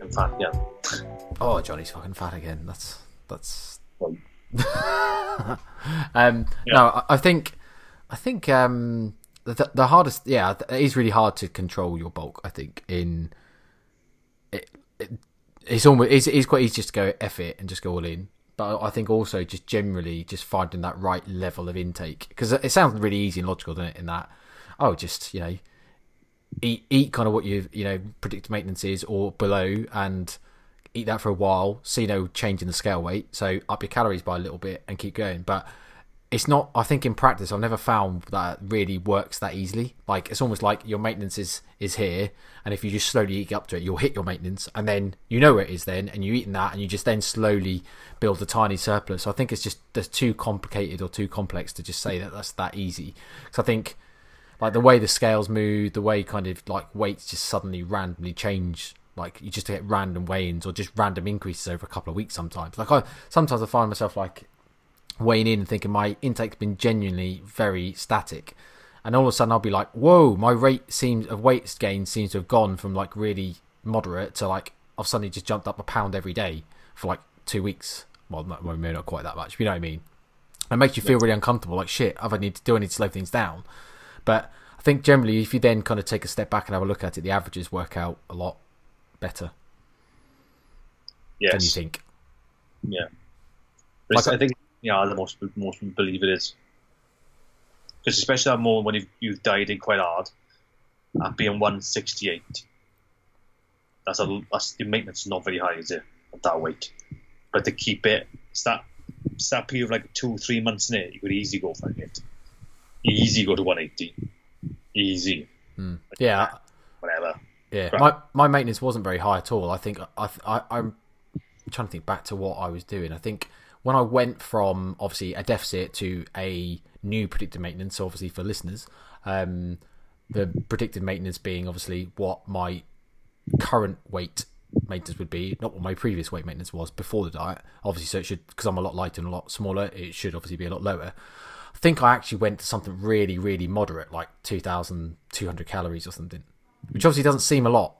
In fact, yeah. Oh, Johnny's fucking fat again. That's that's. Um, Yeah. No, I, think I think um, the, the hardest. Yeah, it is really hard to control your bulk. I think in it it's almost it's, it's quite easy just to go F it and just go all in. But I think also just generally just finding that right level of intake because it sounds really easy and logical, doesn't it? In that, oh, just you know, eat eat kind of what you you know predicted maintenance is or below and eat that for a while see no change in the scale weight so up your calories by a little bit and keep going but it's not i think in practice i've never found that really works that easily like it's almost like your maintenance is is here and if you just slowly eat up to it you'll hit your maintenance and then you know where it is then and you eat in that and you just then slowly build a tiny surplus so i think it's just that's too complicated or too complex to just say that that's that easy because i think like the way the scales move, the way kind of like weights just suddenly randomly change. Like you just get random weigh-ins or just random increases over a couple of weeks. Sometimes, like I sometimes I find myself like weighing in and thinking my intake's been genuinely very static, and all of a sudden I'll be like, "Whoa, my rate seems of weight gain seems to have gone from like really moderate to like I've suddenly just jumped up a pound every day for like two weeks. Well, not, well, maybe not quite that much. But you know what I mean? It makes you feel really uncomfortable. Like shit, I've I need to do I need to slow things down? But I think generally, if you then kind of take a step back and have a look at it, the averages work out a lot better yes. than you think. Yeah. Like- I think yeah, the most most people believe it is. Because especially that moment when you've, you've dieted quite hard, at being 168, that's a that's the maintenance is not very high, is it? At that weight, but to keep it, it's that it's that period of like two three months in it, you could easily go for it. Easy go to 180, easy, hmm. Yeah, whatever. yeah. Right. My my maintenance wasn't very high at all. I think I, I I'm trying to think back to what I was doing. I think when I went from obviously a deficit to a new predicted maintenance, so obviously for listeners, um, the predicted maintenance being obviously what my current weight maintenance would be, not what my previous weight maintenance was before the diet. Obviously, so it should because I'm a lot lighter and a lot smaller. It should obviously be a lot lower. I think I actually went to something really, really moderate, like 2,200 calories or something, which obviously doesn't seem a lot.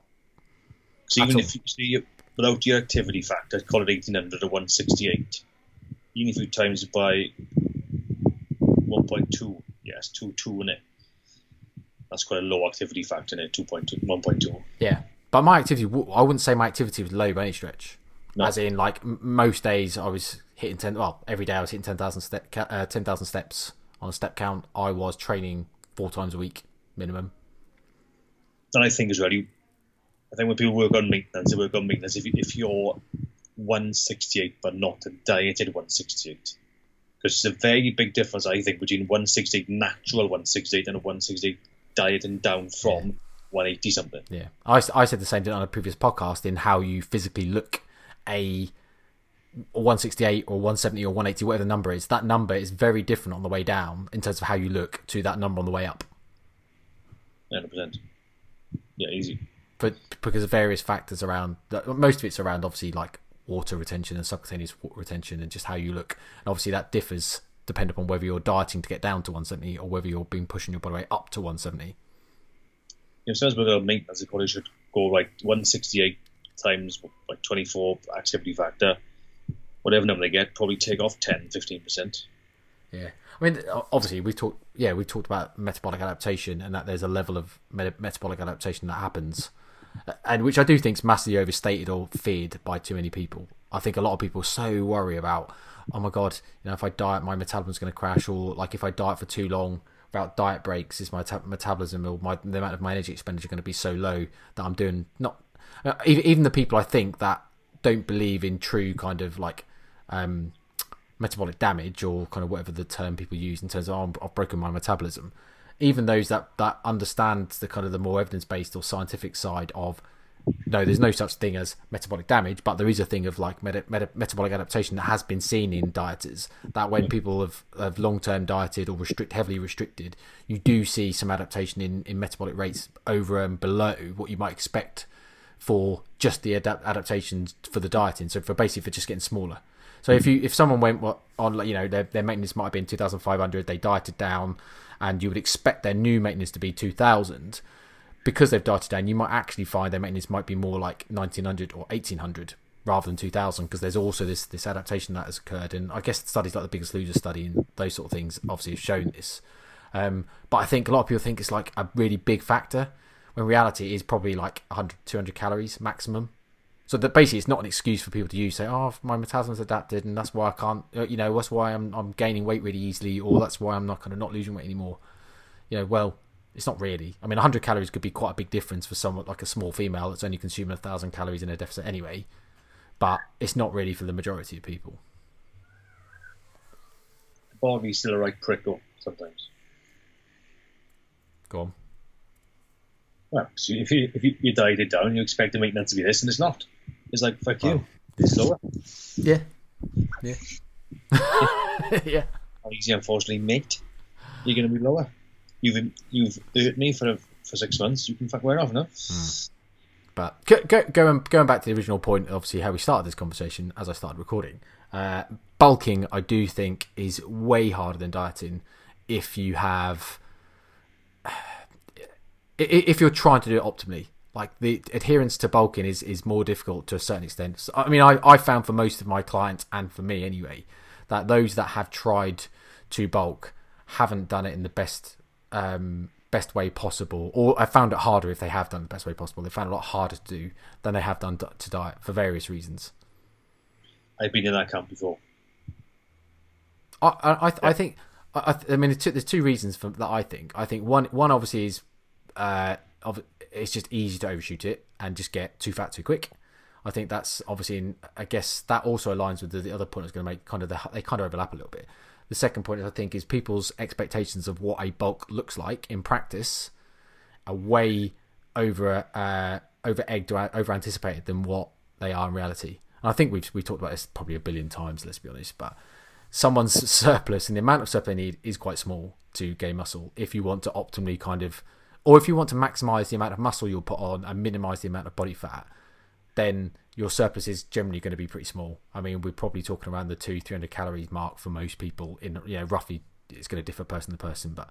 So even all. if you, so you, without your activity factor, call it 1800 or 168, you times by 1.2, yes, 2, 2 in it. That's quite a low activity factor in it, 2.2, 1.2. Yeah, but my activity, I wouldn't say my activity was low by any stretch. No. As in, like most days, I was hitting ten. Well, every day I was hitting ten thousand step, ca- uh, ten thousand steps on a step count. I was training four times a week minimum. And I think as well, you, I think when people work on maintenance, they work on maintenance if, you, if you're 168 but not a dieted 168. Because it's a very big difference, I think, between 168 natural 168 and a 168 dieting down from 180 something. Yeah, I, I said the same thing on a previous podcast in how you physically look a 168 or 170 or 180, whatever the number is. That number is very different on the way down in terms of how you look to that number on the way up. 100%. Yeah, easy. but because of various factors around most of it's around obviously like water retention and subcutaneous water retention and just how you look. And obviously that differs depending upon whether you're dieting to get down to 170 or whether you're being pushing your body weight up to 170 You know, sometimes with a maintenance, probably should go like 168 times like 24 activity factor, whatever number they get, probably take off 10, 15%. yeah. I mean obviously we talked yeah we talked about metabolic adaptation and that there's a level of meta- metabolic adaptation that happens and which i do think is massively overstated or feared by too many people i think a lot of people so worry about oh my god you know if i diet my metabolism's going to crash or like if i diet for too long without diet breaks is my ta- metabolism or my the amount of my energy expenditure going to be so low that i'm doing not uh, even, even the people i think that don't believe in true kind of like um metabolic damage or kind of whatever the term people use in terms of oh, I've broken my metabolism. Even those that that understand the kind of the more evidence based or scientific side of no, there's no such thing as metabolic damage, but there is a thing of like meta, meta, metabolic adaptation that has been seen in dieters. That when people have, have long term dieted or restrict heavily restricted, you do see some adaptation in, in metabolic rates over and below what you might expect for just the adapt- adaptations for the dieting. So for basically for just getting smaller. So if mm-hmm. you if someone went what on like you know their their maintenance might have been two thousand five hundred, they dieted down, and you would expect their new maintenance to be two thousand. Because they've dieted down, you might actually find their maintenance might be more like nineteen hundred or eighteen hundred rather than 2000 because there's also this this adaptation that has occurred and i guess studies like the biggest loser study and those sort of things obviously have shown this um, but i think a lot of people think it's like a really big factor when reality is probably like 100 200 calories maximum so that basically it's not an excuse for people to use say oh my metabolism's adapted and that's why i can't uh, you know that's why i'm, I'm gaining weight really easily or that's why i'm not kind of not losing weight anymore you know well it's not really. I mean, 100 calories could be quite a big difference for someone like a small female that's only consuming 1,000 calories in a deficit anyway but it's not really for the majority of people. Barney's still a right prick, though, sometimes. Go on. Well, so if you if you, you diet it down, you expect the maintenance to be this, and it's not. It's like fuck you. It's lower. Yeah. Yeah. yeah. How easy, unfortunately, mate. You're going to be lower. You've you've hurt me for for six months. You can fuck right off now. Mm. But go, go, going going back to the original point, obviously how we started this conversation as I started recording, uh, bulking I do think is way harder than dieting if you have if you're trying to do it optimally. Like the adherence to bulking is, is more difficult to a certain extent. So, I mean, I, I found for most of my clients and for me anyway, that those that have tried to bulk haven't done it in the best um, best way possible, or I found it harder if they have done the best way possible. They found it a lot harder to do than they have done to diet for various reasons. I've been in that camp before. I I, I, I think I, I mean there's two reasons for that. I think I think one one obviously is uh it's just easy to overshoot it and just get too fat too quick. I think that's obviously in, I guess that also aligns with the, the other point I was going to make. Kind of the, they kind of overlap a little bit. The second point, I think, is people's expectations of what a bulk looks like in practice are way over uh, over egged or over anticipated than what they are in reality. And I think we've we talked about this probably a billion times. Let's be honest, but someone's surplus and the amount of surplus they need is quite small to gain muscle. If you want to optimally kind of, or if you want to maximize the amount of muscle you'll put on and minimize the amount of body fat, then your surplus is generally going to be pretty small. I mean, we're probably talking around the two, three hundred calories mark for most people. In you know, roughly, it's going to differ person to person, but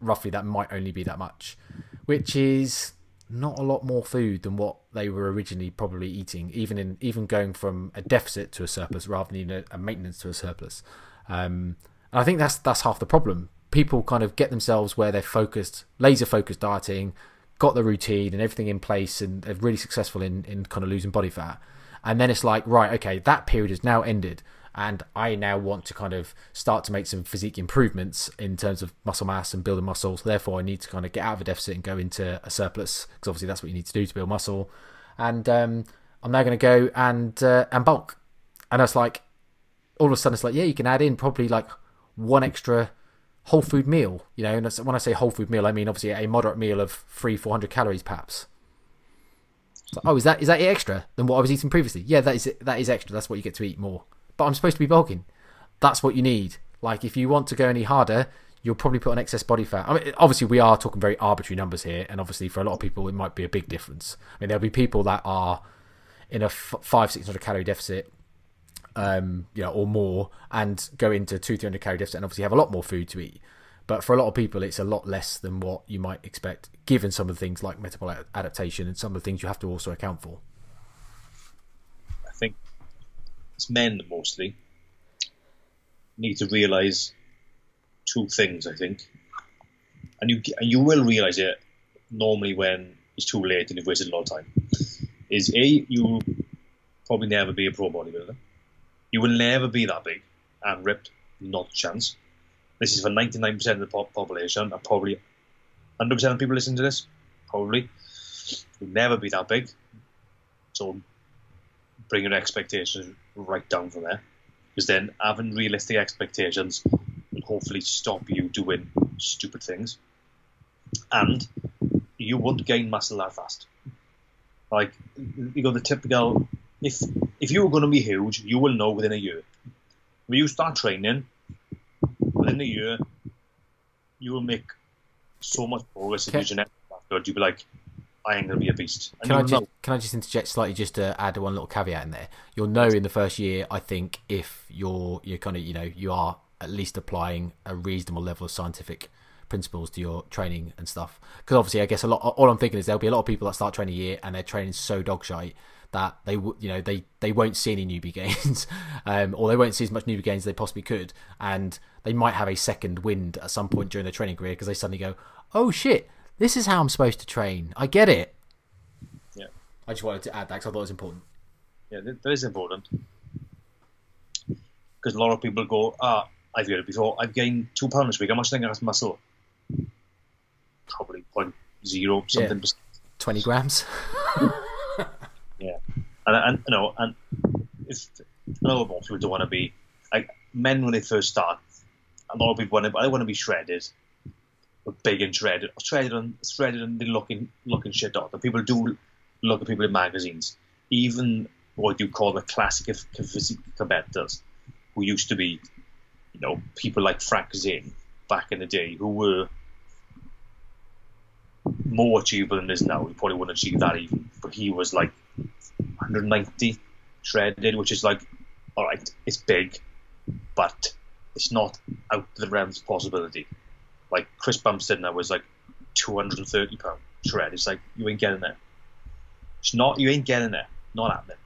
roughly that might only be that much, which is not a lot more food than what they were originally probably eating. Even in even going from a deficit to a surplus rather than a, a maintenance to a surplus. Um, and I think that's that's half the problem. People kind of get themselves where they're focused, laser focused dieting got the routine and everything in place and they're really successful in, in kind of losing body fat. And then it's like, right, okay, that period has now ended. And I now want to kind of start to make some physique improvements in terms of muscle mass and building muscle. So therefore, I need to kind of get out of a deficit and go into a surplus because obviously that's what you need to do to build muscle. And um, I'm now going to go and uh, and bulk. And it's like, all of a sudden, it's like, yeah, you can add in probably like one extra whole food meal. You know, and when I say whole food meal, I mean obviously a moderate meal of three, four hundred calories, perhaps. So, oh, is that is that extra than what I was eating previously? Yeah, that is that is extra. That's what you get to eat more. But I'm supposed to be bulking. That's what you need. Like if you want to go any harder, you'll probably put on excess body fat. I mean, obviously we are talking very arbitrary numbers here, and obviously for a lot of people it might be a big difference. I mean, there'll be people that are in a f- five six hundred calorie deficit um, you know, or more, and go into two, three hundred calorie deficit, and obviously have a lot more food to eat. But for a lot of people, it's a lot less than what you might expect, given some of the things like metabolic adaptation and some of the things you have to also account for. I think it's men mostly need to realise two things. I think, and you and you will realise it normally when it's too late and you've wasted a lot of time. Is a you probably never be a pro bodybuilder you will never be that big and ripped. Not a chance. This is for 99% of the population, and probably 100% of people listening to this. Probably. You'll never be that big. So bring your expectations right down from there. Because then having realistic expectations will hopefully stop you doing stupid things. And you won't gain muscle that fast. Like, you got the typical if if you were going to be huge, you will know within a year. When you start training, within a year, you will make so much progress in your genetics. You'll be like, I ain't gonna be a beast. And Can I just know- can I just interject slightly just to add one little caveat in there? You'll know in the first year, I think, if you're you're kind of you know you are at least applying a reasonable level of scientific principles to your training and stuff. Because obviously, I guess a lot. All I'm thinking is there'll be a lot of people that start training a year and they're training so dog shite that they w- you know they they won't see any newbie gains, um, or they won't see as much newbie gains as they possibly could, and they might have a second wind at some point during their training career because they suddenly go, oh shit, this is how I'm supposed to train. I get it. Yeah. I just wanted to add that because I thought it was important. Yeah, that, is important. Because a lot of people go, ah, I've heard it before. I've gained two pounds this week. How much do I think that's muscle? Probably point zero something. Yeah. 20 grams. And and you know, and if I know most people don't want to be like men when they first start. A lot of people want to. I want to be shredded, big and shredded, shredded and shredded and looking looking shit out. And people do look at people in magazines, even what you call the classic physique competitors, who used to be, you know, people like Frank Zane back in the day, who were more achievable than this now. He probably wouldn't achieve that even, but he was like 190 shredded, which is like, all right, it's big, but it's not out of the realms of possibility. Like Chris Bumstead now was like 230 pound shred. It's like you ain't getting there. It's not. You ain't getting there. Not happening.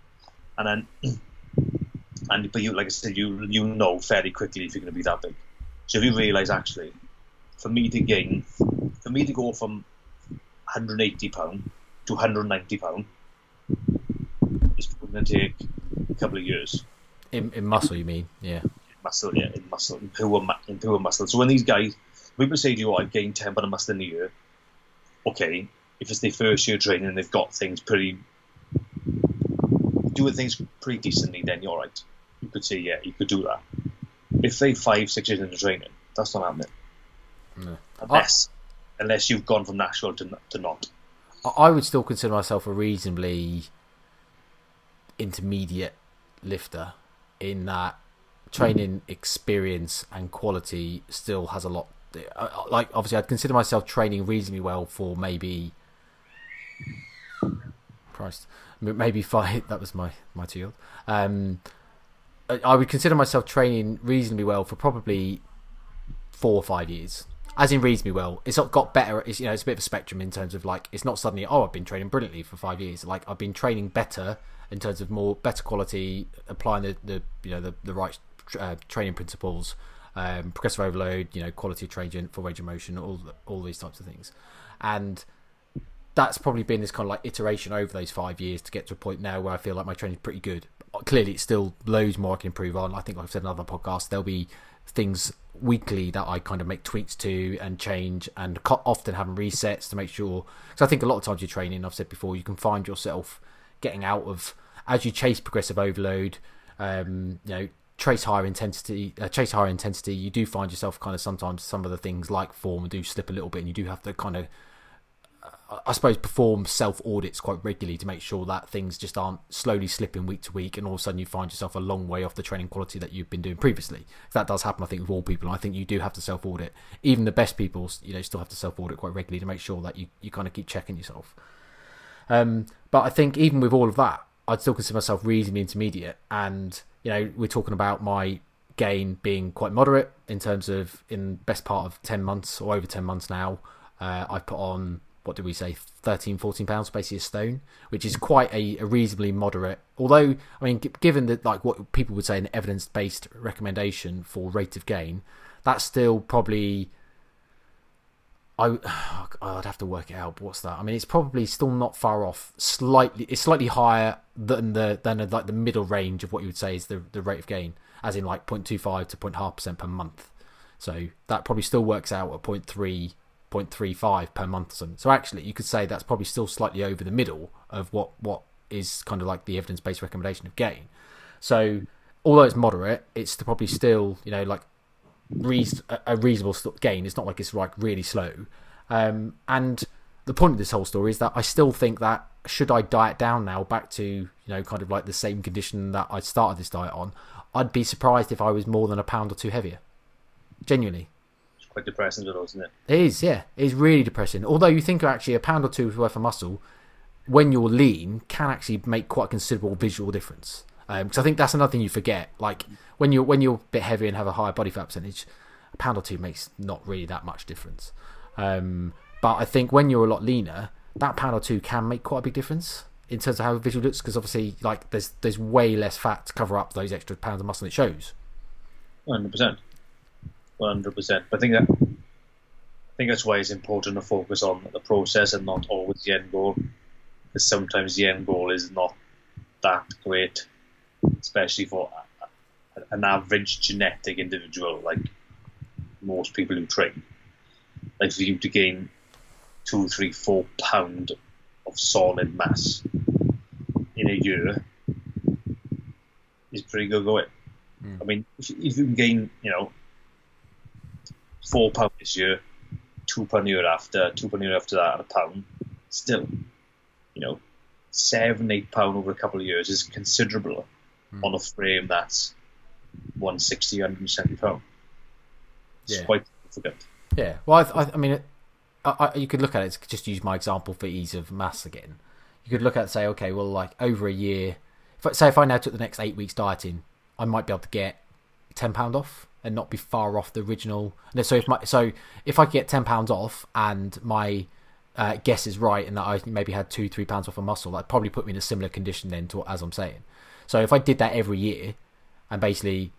And then, and but you, like I said, you you know fairly quickly if you're going to be that big. So if you realise actually, for me to gain, for me to go from 180 pound to 190 pound going to take a couple of years. In, in muscle, you mean? Yeah. Muscle, yeah, in muscle, in pure, in pure muscle. So when these guys, people say to you, oh, I've gained 10 pound of muscle in a year, okay, if it's their first year training, and they've got things pretty, doing things pretty decently, then you're right. You could say, yeah, you could do that. If they five, six years into training, that's not happening. No. Unless, unless you've gone from natural to, to not. I- I would still consider myself a reasonably intermediate lifter in that training experience and quality still has a lot. I- I- Like, obviously, I'd consider myself training reasonably well for maybe. Christ. Maybe five. That was my, my two old. Um, I would consider myself training reasonably well for probably four or five years. As in reasonably well, it's not got better. It's you know it's a bit of a spectrum in terms of like it's not suddenly oh I've been training brilliantly for five years. Like I've been training better in terms of more better quality, applying the, the you know the the right uh, training principles, um, progressive overload, you know quality of training, full range of motion, all all these types of things, and that's probably been this kind of like iteration over those five years to get to a point now where I feel like my training's pretty good. Clearly, it's still loads more I can improve on. I think, like I've said in other podcasts, there'll be things weekly that I kind of make tweaks to and change, and often having resets to make sure. Because I think a lot of times you're training, I've said before, you can find yourself getting out of as you chase progressive overload. Um, you know, trace higher intensity, uh, chase higher intensity. You do find yourself kind of sometimes some of the things like form do slip a little bit, and you do have to kind of I suppose perform self audits quite regularly to make sure that things just aren't slowly slipping week to week, and all of a sudden you find yourself a long way off the training quality that you've been doing previously. If that does happen, I think, with all people. I think you do have to self audit. Even the best people, you know, still have to self audit quite regularly to make sure that you, you kind of keep checking yourself. Um, but I think even with all of that, I'd still consider myself reasonably intermediate. And you know, we're talking about my gain being quite moderate in terms of in best part of 10 months or over 10 months now uh, i put on what did we say 13 14 pounds basically a stone which is quite a, a reasonably moderate although i mean g- given that like what people would say an evidence-based recommendation for rate of gain that's still probably I I'd have to work it out. But what's that? I mean, it's probably still not far off. Slightly, it's slightly higher than the than like the middle range of what you would say is the the rate of gain, as in like 0.25 to 0.5 percent per month. So that probably still works out at 0.3, 0.35 per month. So actually, you could say that's probably still slightly over the middle of what what is kind of like the evidence based recommendation of gain. So although it's moderate, it's probably still you know like a- reasonable gain. It's not like it's like really slow. Um, and the point of this whole story is that I still think that should I diet down now back to you know kind of like the same condition that I started this diet on, I'd be surprised if I was more than a pound or two heavier. Genuinely, It's quite depressing, though, isn't it? It is, yeah. It is really depressing. Although you think actually a pound or two worth of muscle, when you're lean, can actually make quite a considerable visual difference. Because um, I think that's another thing you forget. Like when you're when you're a bit heavier and have a higher body fat percentage, a pound or two makes not really that much difference. Um, but I think when you're a lot leaner, that pound or two can make quite a big difference in terms of how visual looks. Because obviously, like there's there's way less fat to cover up those extra pounds of muscle. It shows. Hundred percent, hundred percent. I think that I think that's why it's important to focus on the process and not always the end goal. Because sometimes the end goal is not that great, especially for an average genetic individual like most people who train. Like for you to gain two, three, four pound of solid mass in a year is pretty good going. Mm. I mean, if, if, you can gain, you know, four pound this year, two pound a year after, two pound a year after that, and a pound, still, you know, seven, eight pound over a couple of years is considerable mm. on a frame that's 160, 170 pound. It's yeah. quite significant. Yeah. Well, I, I, I mean, I, I, you could look at it. Just use my example for ease of mass again. You could look at it and say, okay, well, like over a year. If, say if I now took the next eight weeks dieting, I might be able to get ten pound off and not be far off the original. So if my so if I get ten pounds off and my uh, guess is right and that I maybe had two three pounds off of muscle, that probably put me in a similar condition then to as I'm saying. So if I did that every year and basically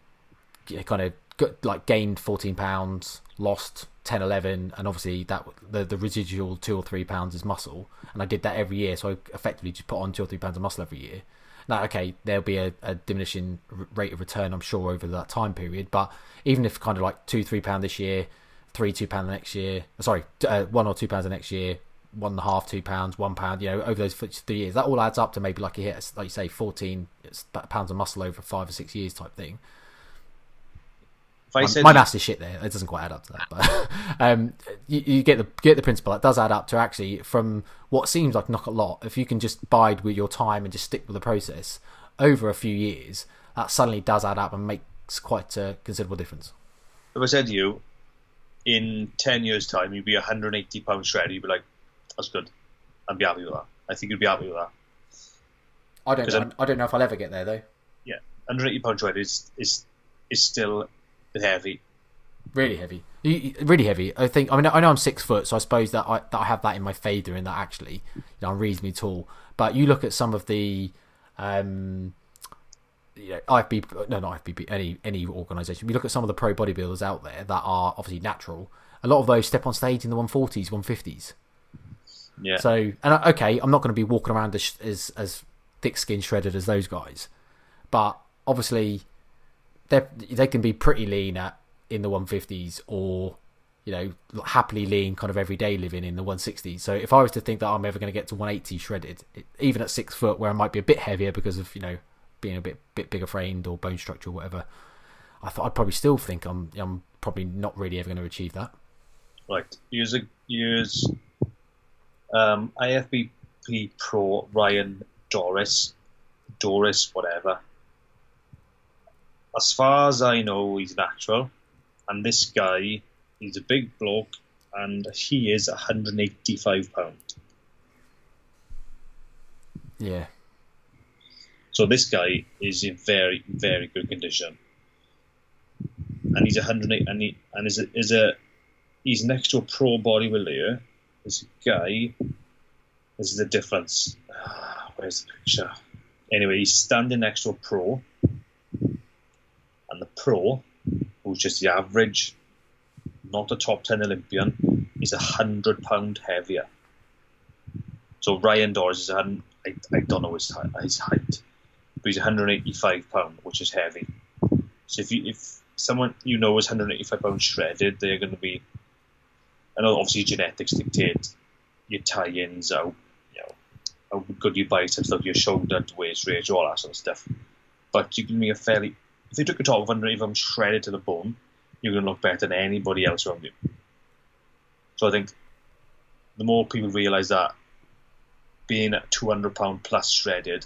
kind of got, like gained 14 pounds, lost 10, 11, and obviously that the, the residual two or three pounds is muscle. And I did that every year, so I effectively just put on two or three pounds of muscle every year. Now, okay, there'll be a, a diminishing rate of return, I'm sure, over that time period. But even if kind of like two, three pound this year, three, two pound the next year, sorry, uh, one or two pounds the next year, one and a half, two pounds, one pound, you know, over those three years, that all adds up to maybe like you hit, like you say, 14 pounds of muscle over five or six years type thing. My, my maths is shit there. It doesn't quite add up to that, but um, you, you, get the get the principle. It does add up to actually from what seems like not a lot. If you can just bide with your time and just stick with the process over a few years, that suddenly does add up and makes quite a considerable difference. If I said to you, in ten years' time, you'd be 180 pounds shredded, you'd be like, "That's good," I'd be happy with that. I think you'd be happy with that. I don't. Know, I don't know if I'll ever get there though. Yeah, 180 pounds shredded is is is still heavy. Really heavy. Really heavy. I think. I mean, I know I'm six foot, so I suppose that I that I have that in my favour in that actually, you know, I'm reasonably tall. But you look at some of the, um, you know, IFB, no, not IFBB, any any organisation. You look at some of the pro bodybuilders out there that are obviously natural. A lot of those step on stage in the 140s, 150s. Yeah. So, and okay, I'm not going to be walking around as as, as thick skin shredded as those guys, but obviously they they can be pretty lean at in the 150s or you know happily lean kind of everyday living in the 160s so if i was to think that i'm ever going to get to 180 shredded even at six foot where i might be a bit heavier because of you know being a bit bit bigger framed or bone structure or whatever i thought i'd probably still think i'm i'm probably not really ever going to achieve that right use a use um IFBB pro ryan doris doris whatever as far as I know, he's natural. And this guy, he's a big bloke, and he is 185 pound. Yeah. So this guy is in very, very good condition, and he's 108, and he and is a, is a he's next to a pro bodybuilder. This guy. This is the difference. Where's the picture? Anyway, he's standing next to a pro and the pro, who's just the average, not a top 10 Olympian, is a hundred pound heavier. So Ryan Doris is, I, I don't know his, his height, but he's 185 pound, which is heavy. So if you, if someone you know is 185 pounds shredded, they're going to be, and obviously genetics dictate your tie-ins, how, you know, how good your biceps look, your shoulder waist ratio, all that sort of stuff. But you can be a fairly if you took a top 100 of them shredded to the bone, you're going to look better than anybody else around you. So I think the more people realise that being at 200 pound plus shredded,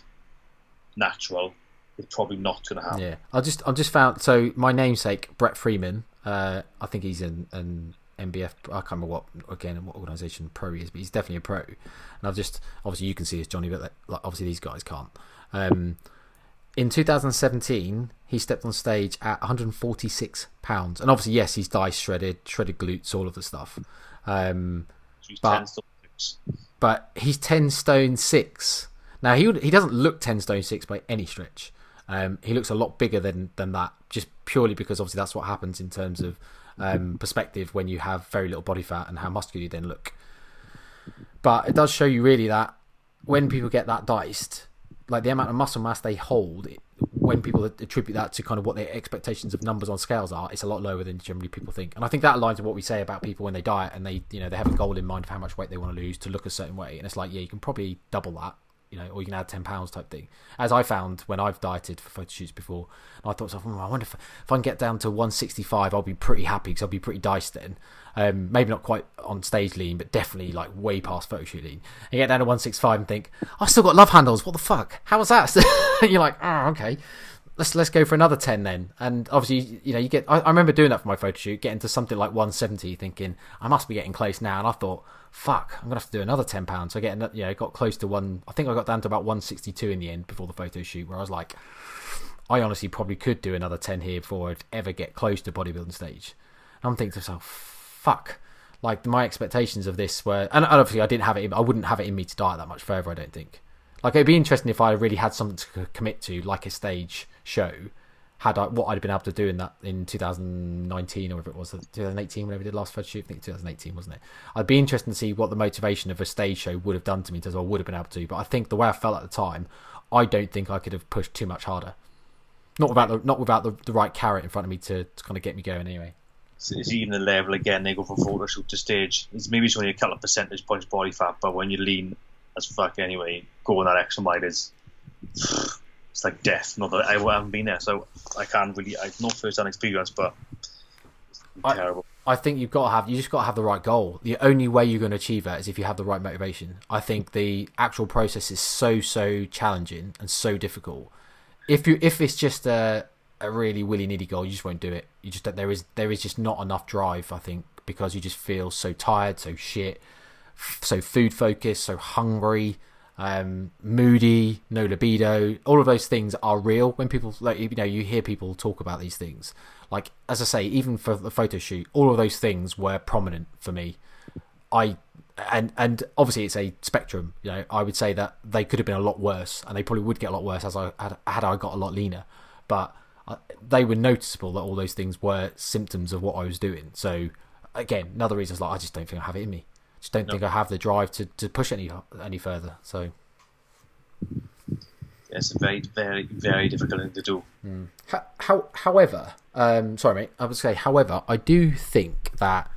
natural, is probably not going to happen. Yeah, I just I just found so my namesake Brett Freeman Uh, I think he's an, an MBF. I can't remember what again what organisation pro he is, but he's definitely a pro. And I've just obviously you can see this Johnny, but like, obviously these guys can't. Um, in 2017, he stepped on stage at 146 pounds, and obviously yes, he's dice shredded, shredded glutes, all of the stuff. Um, but, but he's 10 stone six. Now he he doesn't look 10 stone six by any stretch. Um, he looks a lot bigger than than that, just purely because obviously that's what happens in terms of um, perspective when you have very little body fat and how muscular you then look. But it does show you really that when people get that diced, like the amount of muscle mass they hold, when people attribute that to kind of what their expectations of numbers on scales are, it's a lot lower than generally people think. And I think that aligns with what we say about people when they diet and they, you know, they have a goal in mind of how much weight they want to lose to look a certain way. And it's like, yeah, you can probably double that you know, or you can add ten pounds type thing. As I found when I've dieted for photo shoots before, I thought, to myself, I wonder if, if I can get down to one sixty five, I'll be pretty happy because I'll be pretty diced then. Um, maybe not quite on stage lean, but definitely like way past photo shoot lean. And get down to one six five and think, I've still got love handles. What the fuck? How was that? you're like, oh, okay let's let's go for another 10 then. And obviously you know you get I, I, remember doing that for my photo shoot getting to something like 170 thinking i must be getting close now. And i thought fuck i'm gonna have to do another 10 pounds. So getting yeah got close to one i think i got down to about 162 in the end before the photo shoot where i was like i honestly probably could do another 10 here before i'd ever get close to bodybuilding stage. And i'm thinking to myself fuck. Like my expectations of this were and obviously i didn't have it in, i wouldn't have it in me to diet that much further i don't think. Like it'd be interesting if I really had something to commit to, like a stage show. Had I what I'd been able to do in that in 2019 or whatever it was, uh, 2018, whenever we did last photo shoot, I think 2018 wasn't it? I'd be interested to see what the motivation of a stage show would have done to me, as I would have been able to. But I think the way I felt at the time, I don't think I could have pushed too much harder. Not without the not without the, the right carrot in front of me to, to kind of get me going anyway. So it's even the level again. They go from photo shoot to stage. It's maybe it's only a couple of percentage points body fat, but when you lean as fuck anyway. Going that extra mile is it's like death. Not that I haven't been there, so I can't really. I have no first-hand experience, but I, terrible. I think you've got to have you just got to have the right goal. The only way you're going to achieve that is if you have the right motivation. I think the actual process is so so challenging and so difficult. If you if it's just a a really willy nilly goal, you just won't do it. You just there is there is just not enough drive. I think because you just feel so tired, so shit so food focused, so hungry, um, moody, no libido. All of those things are real. When people like you know you hear people talk about these things. Like as I say, even for the photo shoot, all of those things were prominent for me. I and and obviously it's a spectrum. You know, I would say that they could have been a lot worse, and they probably would get a lot worse as I had, had I got a lot leaner. But uh, they were noticeable that all those things were symptoms of what I was doing. So again, another reason is like I just don't think I have it in me just don't no. think I have the drive to, to push any any further. So it's a very very very difficult thing to do. Mm. How, how, however, um, sorry mate, I would say, however, I do think that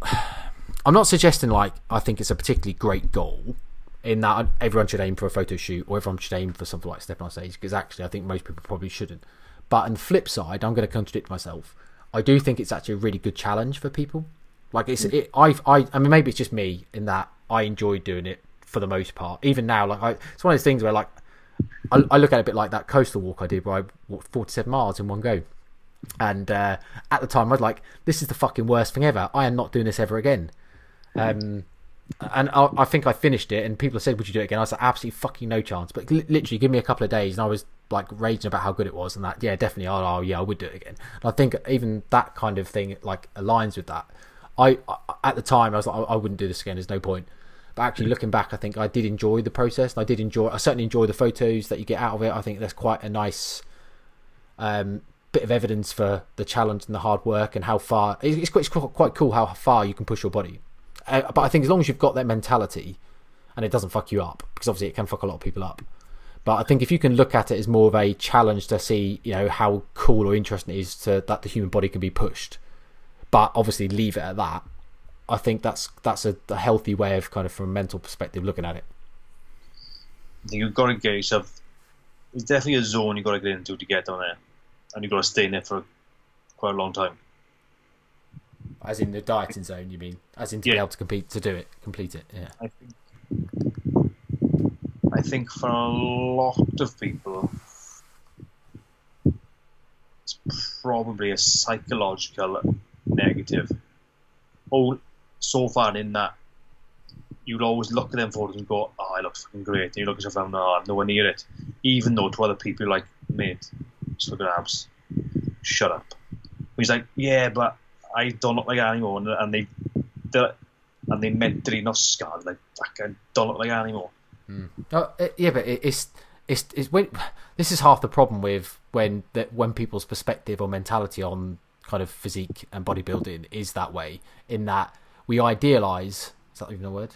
I'm not suggesting like I think it's a particularly great goal in that everyone should aim for a photo shoot or everyone should aim for something like stepping on stage because actually I think most people probably shouldn't. But on the flip side, I'm going to contradict myself. I do think it's actually a really good challenge for people. Like it's it, I I I mean maybe it's just me in that I enjoy doing it for the most part. Even now, like I, it's one of those things where like I, I look at it a bit like that coastal walk I did where I walked 47 miles in one go. And uh, at the time, I was like, "This is the fucking worst thing ever. I am not doing this ever again." Um, and I, I, think I finished it, and people said, "Would you do it again?" I was like, "Absolutely fucking no chance." But literally, give me a couple of days, and I was like raging about how good it was, and that yeah, definitely, oh, oh yeah, I would do it again. And I think even that kind of thing like aligns with that. I at the time I was like I wouldn't do this again. There's no point. But actually, looking back, I think I did enjoy the process. I did enjoy. I certainly enjoy the photos that you get out of it. I think there's quite a nice um, bit of evidence for the challenge and the hard work and how far. It's quite, it's quite cool how far you can push your body. Uh, but I think as long as you've got that mentality and it doesn't fuck you up, because obviously it can fuck a lot of people up. But I think if you can look at it as more of a challenge to see, you know, how cool or interesting it is to that the human body can be pushed but obviously leave it at that. I think that's that's a, a healthy way of kind of from a mental perspective looking at it. You've got to get yourself. It's definitely a zone you've got to get into to get down there, and you've got to stay in there for quite a long time. As in the dieting zone, you mean? As in to yeah. be able to compete to do it, complete it. Yeah. I think. I think for a lot of people, it's probably a psychological negative. Oh, so far in that you'll always look at them photos and go, "Oh, I look fucking great." And you look at yourself and, "Oh, I'm nowhere near it." Even though to other people, like, "Mate, just look at abs. Shut up." He's like, "Yeah, but I don't look like anymore," and, they, and they mentally not scarred. Like, I don't look like that anymore. Oh, uh, yeah, but it's it's it's when this is half the problem with when that when people's perspective or mentality on kind of physique and bodybuilding is that way. In that we idealize. Is that even a word?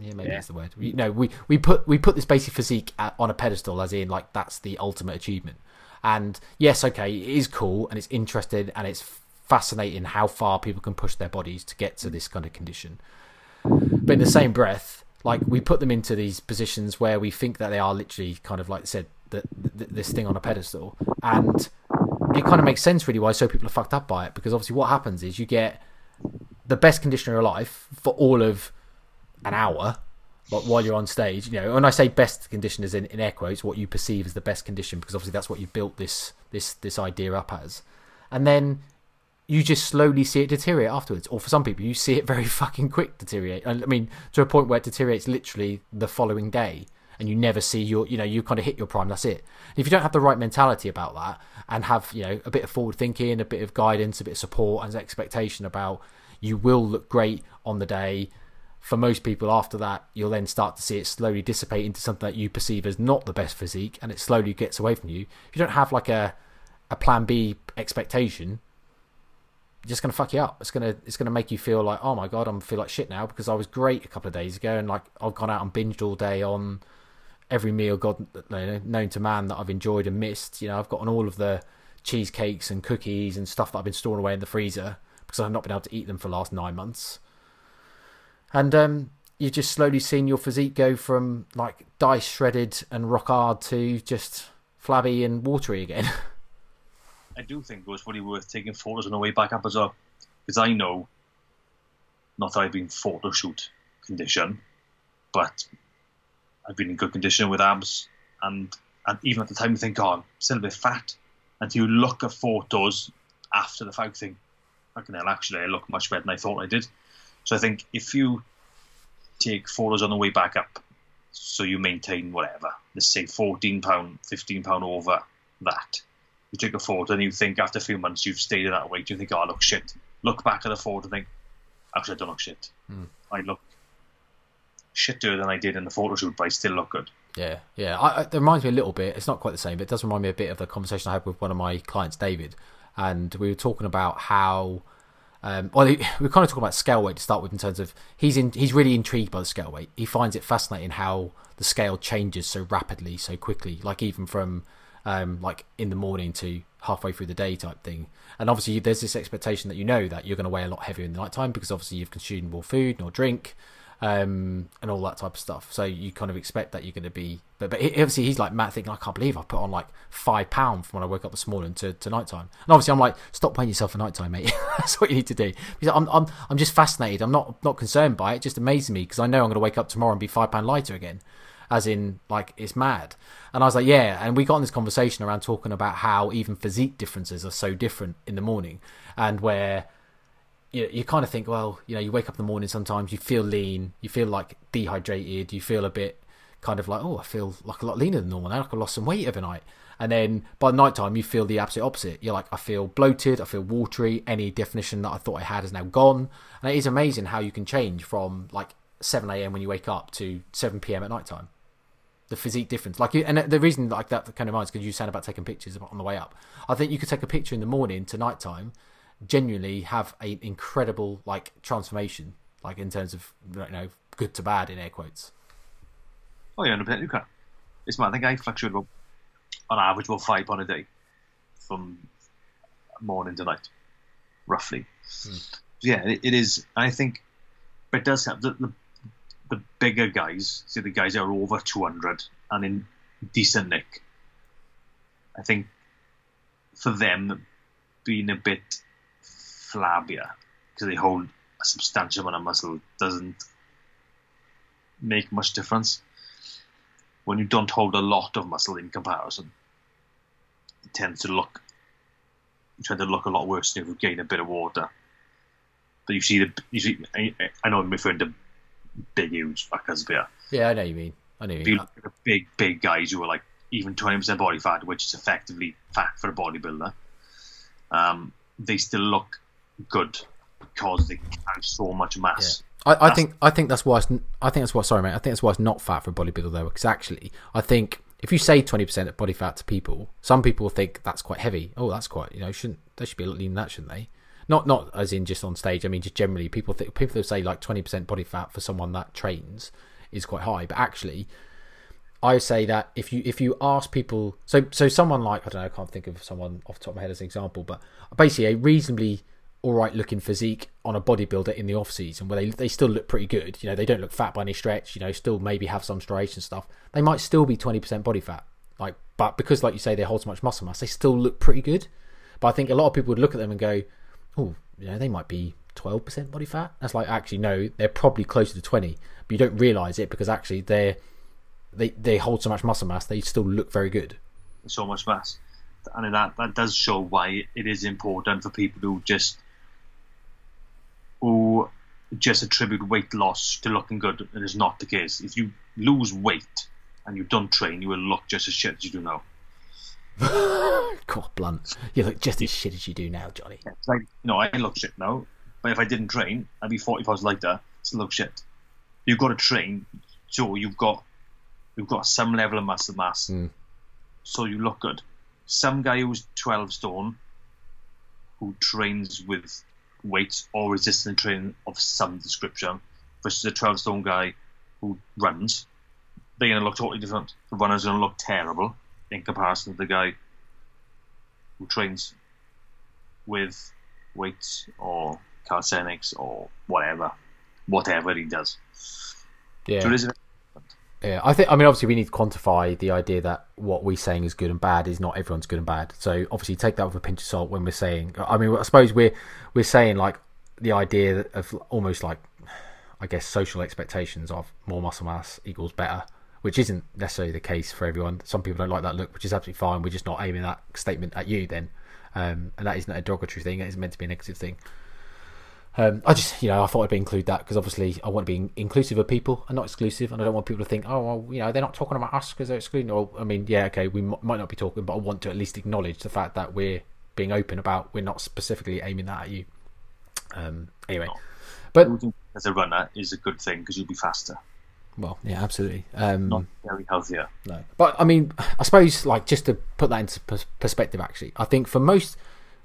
Yeah, maybe Yeah. that's the word. We, no, we we put we put this basic physique at, on a pedestal, as in like that's the ultimate achievement. And yes, okay, it is cool and it's interesting and it's fascinating how far people can push their bodies to get to this kind of condition. But in the same breath, like we put them into these positions where we think that they are literally kind of like I said that this thing on a pedestal, and it kind of makes sense really why so people are fucked up by it because obviously what happens is you get the best condition of your life for all of an hour like while you're on stage you know when i say best condition is in, in air quotes what you perceive as the best condition because obviously that's what you built this this this idea up as. And then you just slowly see it deteriorate afterwards or for some people you see it very fucking quick deteriorate i mean to a point where it deteriorates literally the following day and you never see your you know you kind of hit your prime that's it and if you don't have the right mentality about that and have you know a bit of forward thinking a bit of guidance a bit of support and expectation about you will look great on the day for most people after that you'll then start to see it slowly dissipate into something that you perceive as not the best physique and it slowly gets away from you if you don't have like a a plan b expectation just gonna fuck you up. It's gonna it's gonna make you feel like oh my god, I'm feel like shit now because I was great a couple of days ago and like I've gone out and binged all day on every meal God known to man that I've enjoyed and missed. You know, I've gotten all of the cheesecakes and cookies and stuff that I've been storing away in the freezer because I've not been able to eat them for the last nine months. And um, you've just slowly seen your physique go from like dice shredded and rock hard to just flabby and watery again. I do think it was probably worth taking photos on the way back up as well, because I know, not that I've been photo shoot condition, but I've been in good condition with abs, and and even at the time you think, oh, I'm still a bit fat, until you look at photos after the fact, think, fucking hell, actually, I look much better than I thought I did. So I think if you take photos on the way back up, so you maintain whatever, let's say fourteen pound, fifteen pound over that you take a photo and you think after a few months you've stayed in that weight, you think, oh, I look shit. Look back at the photo and think, actually, I don't look shit. Hmm. I look shitter than I did in the photo shoot, but I still look good. Yeah, yeah. I, I, it reminds me a little bit. It's not quite the same, but it does remind me a bit of the conversation I had with one of my clients, David, and we were talking about how. Um, well, we were kind of talking about scale weight to start with, in terms of he's in, he's really intrigued by the scale weight. He finds it fascinating how the scale changes so rapidly, so quickly. Like even from um, like in the morning to halfway through the day type thing. And obviously, there's this expectation that you know that you're going to weigh a lot heavier in the night time because obviously you've consumed more food, more drink, um, and all that type of stuff. So you kind of expect that you're going to be. But, but obviously, he's like Matt thinking, I can't believe I put on like five pounds from when I woke up this morning to, to nighttime. And obviously, I'm like, stop weighing yourself for nighttime, mate. That's what you need to do. Because I'm, I'm, I'm just fascinated. I'm not not concerned by it. It just amazes me because I know I'm going to wake up tomorrow and be five pound lighter again as in like it's mad. And I was like, yeah. And we got in this conversation around talking about how even physique differences are so different in the morning, and where you you kind of think, well, you know, you wake up in the morning sometimes, you feel lean, you feel like dehydrated, you feel a bit kind of like, oh, I feel like a lot leaner than normal now. Like I lost some weight overnight. And then by night time, you feel the absolute opposite. You're like, I feel bloated, I feel watery. Any definition that I thought I had is now gone. And it is amazing how you can change from like 7 a.m. when you wake up to 7 p.m. at night time the physique difference. Like, and the reason like that kind of minds because you said about taking pictures on the way up. I think you could take a picture in the morning to nighttime, genuinely have an incredible like transformation, like in terms of you know good to bad in air quotes. Oh, yeah, 100% you can. It's mad. I think I fluctuate about, on average, about five pound a day from morning to night, roughly. Hmm. Yeah, it, it is. I think, but it does have the, the the bigger guys, say the guys that are over 200 and in decent nick, I think for them being a bit flabbier because they hold a substantial amount of muscle doesn't make much difference. When you don't hold a lot of muscle in comparison, it tends to look you tend to look a lot worse if you gain a bit of water. But you see the you see, I, I know I'm referring to big, huge fuckers here. Yeah, I know you mean. I know you If you mean. look at the big, big guys who are like even 20% body fat, which is effectively fat for a bodybuilder, um, they still look good because they carry so much mass. I, I think I think that's why it's, I think that's why sorry mate I think that's why it's not fat for a bodybuilder though because actually I think if you say twenty percent of body fat to people some people think that's quite heavy. Oh that's quite you know shouldn't they should be lean that shouldn't they? Not not as in just on stage I mean just generally people think people say like twenty percent body fat for someone that trains is quite high but actually I say that if you if you ask people so so someone like I don't know I can't think of someone off the top of my head as an example but basically a reasonably all right looking physique on a bodybuilder in the off season where they they still look pretty good. You know they don't look fat by any stretch you know still maybe have some striation stuff. They might still be 20% body fat. Like but because like you say they hold so much muscle mass they still look pretty good. But I think a lot of people would look at them and go oh you know they might be 12% body fat. That's like actually no they're probably closer to 20 but you don't realize it because actually they're they they hold so much muscle mass they still look very good. So much mass. And that that does show why it is important for people to just who just attribute weight loss to looking good. And It is not the case. If you lose weight and you don't train, you will look just as shit as you do now. God, blunt. You look just as shit as you do now, Johnny. It's Like, know, I look shit now, but if I didn't train, I'd be forty pounds lighter. Still look shit. You've got to train, so you've got you've got some level of muscle mass, Mm. so you look good. Some guy who's twelve stone, who trains with weights or resistance training of some description, versus a twelve stone guy who runs, they're gonna look totally different. The runner's gonna look terrible in comparison to the guy who trains with weights or calisthenics or whatever, whatever he does. Yeah. So it is Yeah, I think. I mean, obviously, we need to quantify the idea that what we're saying is good and bad is not everyone's good and bad. So obviously, take that with a pinch of salt when we're saying. I mean, I suppose we're we're saying like the idea of almost like, I guess, social expectations of more muscle mass equals better, which isn't necessarily the case for everyone. Some people don't like that look, which is absolutely fine. We're just not aiming that statement at you then, um, and that isn't a derogatory thing. It is meant to be a negative thing. Um, I just, you know, I thought I'd include that because obviously I want to be inclusive of people and not exclusive, and I don't want people to think, oh, well, you know, they're not talking about us because they're excluding. Or, I mean, yeah, okay, we m- might not be talking, but I want to at least acknowledge the fact that we're being open about we're not specifically aiming that at you. Um, anyway, but as a runner is a good thing because you'll be faster, well, yeah, absolutely. Um, not very healthier. No, but I mean, I suppose like just to put that into perspective, actually, I think for most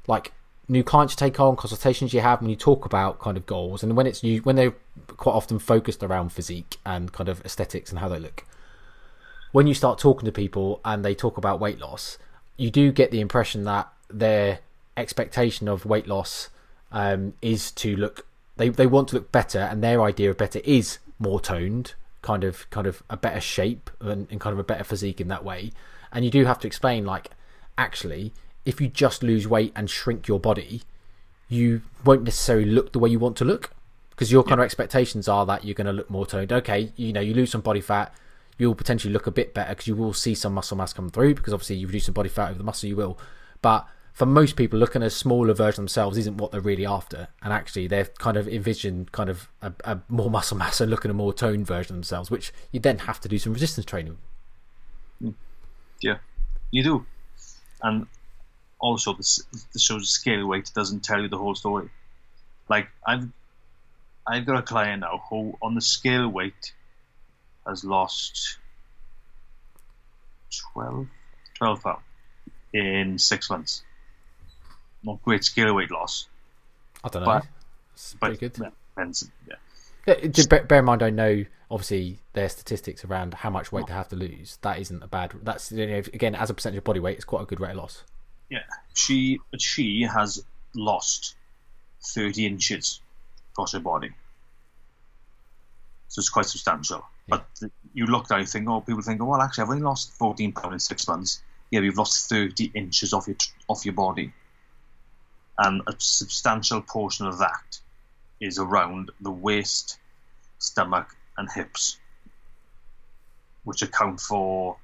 like new clients you take on, consultations you have, when you talk about kind of goals, and when it's you when they're quite often focused around physique and kind of aesthetics and how they look. When you start talking to people and they talk about weight loss, you do get the impression that their expectation of weight loss um, is to look they they want to look better, and their idea of better is more toned, kind of kind of a better shape and, and kind of a better physique in that way. And you do have to explain like actually if you just lose weight and shrink your body, you won't necessarily look the way you want to look because your kind of expectations are that you're going to look more toned. Okay, you know, you lose some body fat, you'll potentially look a bit better because you will see some muscle mass come through because obviously you reduce some body fat over the muscle, you will. But for most people, looking at a smaller version of themselves isn't what they're really after, and actually they're kind of envision kind of a, a more muscle mass and looking a more toned version of themselves, which you then have to do some resistance training. Mm. Yeah, you do, and also the the show's scale weight doesn't tell you the whole story. Like I've I've got a client now who on the scale weight has lost 12, 12 pounds in six months. Not great scale weight loss, I don't know. But- it's but pretty good. yeah, depends. Yeah. Just bear, bear in mind, I know obviously their statistics around how much weight they have to lose. That isn't a bad. That's you know, again as a percentage of body weight, it's quite a good rate of loss. Yeah, she but she has lost thirty inches across her body, so it's quite substantial. But th- you look at it, you think, oh, people think, oh, well, actually, I've only lost fourteen pound in six months. Yeah, you've lost thirty inches off your off your body, and a substantial portion of that is around the waist, stomach, and hips, which account for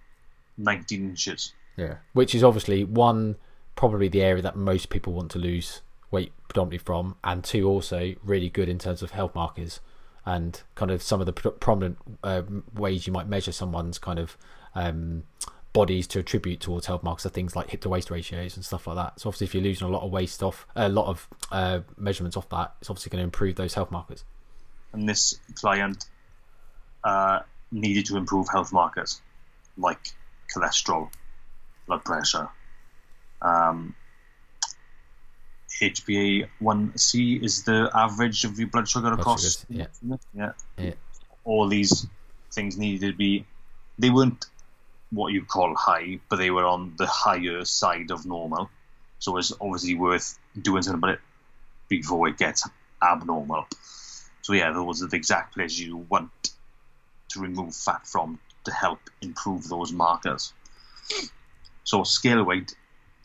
nineteen inches. Yeah, which is obviously one probably the area that most people want to lose weight predominantly from, and two, also really good in terms of health markers and kind of some of the prominent uh, ways you might measure someone's kind of um, bodies to attribute towards health markers are things like hip to waist ratios and stuff like that. So obviously, if you're losing a lot of waste off, a lot of uh, measurements off that, it's obviously going to improve those health markers. And this client uh, needed to improve health markers like cholesterol, blood pressure, um, HbA1c is the average of your blood sugar across. yeah. yeah. Yeah. All these things needed to be, they weren't what you call high, but they were on the higher side of normal. So it's obviously worth doing something about it before it gets abnormal. So yeah, those are the exact places you want to remove fat from to help improve those markers. So scale weight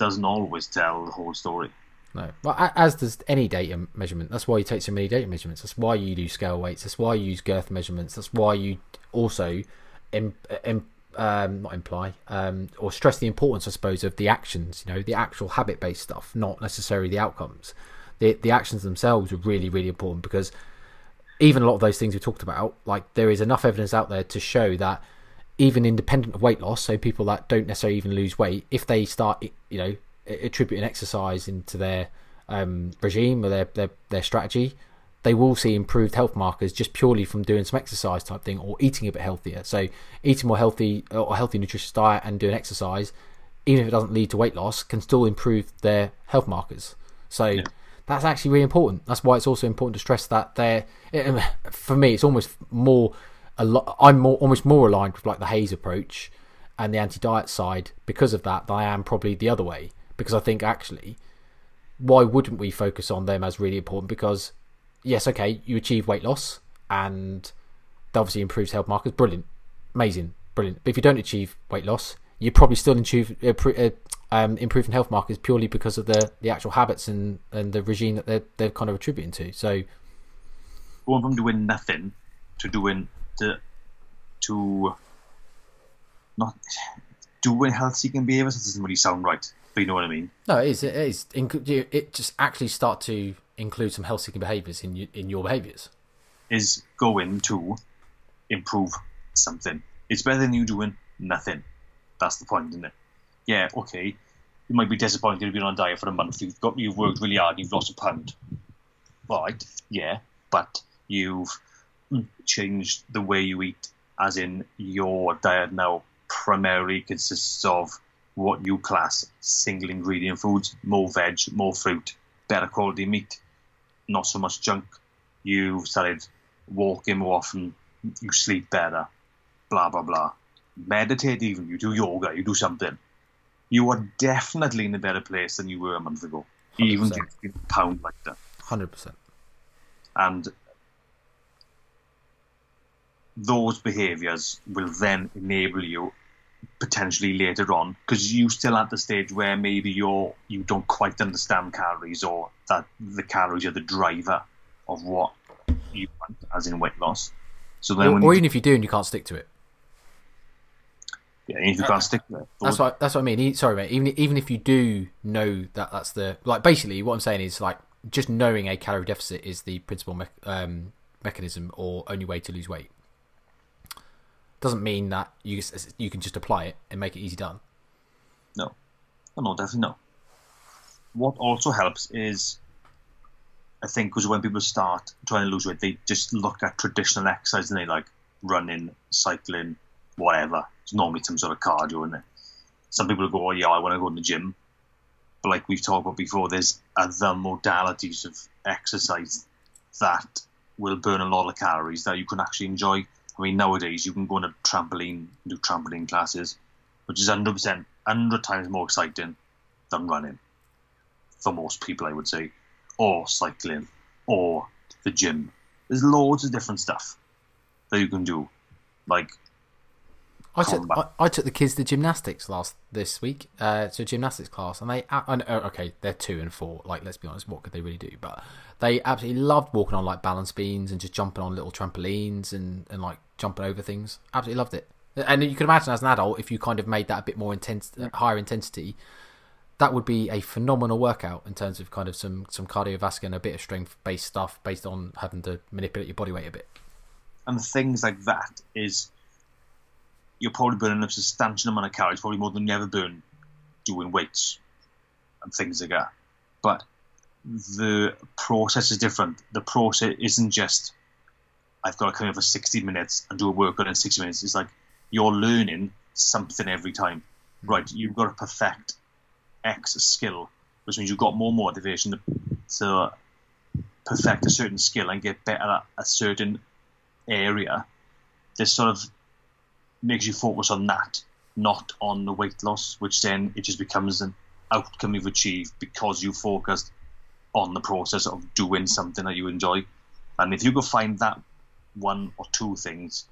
doesn't always tell the whole story. No, well, as does any data measurement. That's why you take so many data measurements. That's why you do scale weights. That's why you use girth measurements. That's why you also, Im, Im, um, not imply, um, or stress the importance, I suppose, of the actions. You know, the actual habit-based stuff, not necessarily the outcomes. The the actions themselves are really really important because even a lot of those things we talked about, like there is enough evidence out there to show that even independent of weight loss, so people that don't necessarily even lose weight, if they start, you know, attributing exercise into their um, regime or their, their their strategy, they will see improved health markers just purely from doing some exercise type thing or eating a bit healthier. So eating more healthy or healthy nutritious diet and doing exercise, even if it doesn't lead to weight loss, can still improve their health markers. So yeah. that's actually really important. That's why it's also important to stress that they're for me it's almost more a lot I'm more almost more aligned with like the HAES approach and the anti-diet side because of that than I am probably the other way because I think actually, why wouldn't we focus on them as really important? Because yes, okay, you achieve weight loss and that obviously improves health markers. Brilliant, amazing, brilliant. But if you don't achieve weight loss, you're probably still improve, uh, um, improving health markers purely because of the, the actual habits and, and the regime that they're, they're kind of attributing to. So, going from doing nothing to doing to not doing health seeking behaviors doesn't really sound right. But you know what I mean? No, it is. It is. It just actually start to include some health seeking behaviours in you, in your behaviours. Is going to improve something. It's better than you doing nothing. That's the point, isn't it? Yeah, okay. You might be disappointed you've been on a diet for a month. You've got you've worked really hard. You've lost a pound. Right? Yeah, but you've changed the way you eat, as in your diet now primarily consists of what you class single ingredient foods, more veg, more fruit, better quality meat, not so much junk. You've started walking more often, you sleep better, blah, blah, blah. Meditate even, you do yoga, you do something. You are definitely in a better place than you were a month ago, 100%. even a pound like that. 100%. And those behaviors will then enable you potentially later on because you still at the stage where maybe you're you don't quite understand calories or that the calories are the driver of what you want as in weight loss. So then, or, or even if you do and you can't stick to it. Yeah, if you can't stick to it. That's what that's what I mean. Sorry, mate. Even even if you do know that that's the like basically what I'm saying is like just knowing a calorie deficit is the principal me- um, mechanism or only way to lose weight doesn't mean that you you can just apply it and make it easy done. No, no, definitely no. What also helps is, I think, because when people start trying to lose weight, they just look at traditional exercise and they like running, cycling, whatever. It's normally some sort of cardio in it. Some people go, "Oh yeah, I want to go to the gym," but like we've talked about before, there's other modalities of exercise that will burn a lot of calories that you can actually enjoy I mean, nowadays you can go on a trampoline, do trampoline classes, which is 100%, 100 times more exciting than running for most people, I would say, or cycling, or the gym. There's loads of different stuff that you can do, like I took I, I, took the kids to gymnastics last this week, uh, so gymnastics class, and they uh, okay, they're two and four. Like, let's be honest, what could they really do? But they absolutely loved walking on like balance beams and just jumping on little trampolines and and like jumping over things. Absolutely loved it. And you can imagine as an adult, if you kind of made that a bit more intense, higher intensity, that would be a phenomenal workout in terms of kind of some some cardiovascular and a bit of strength based stuff based on having to manipulate your body weight a bit. And things like that is you're probably burning a substantial amount of calories, probably more than you ever burn doing weights and things like that. But the process is different. The process isn't just I've got to come in for 60 minutes and do a workout in 60 minutes. It's like you're learning something every time. Hmm. Right, you've got to perfect X skill, which means you've got more motivation to, to perfect a certain skill and get better at a certain area. This sort of makes you focus on that, not on the weight loss, which then it just becomes an outcome you've achieved because you focused on the process of doing something that you enjoy. And if you could find that one or two things,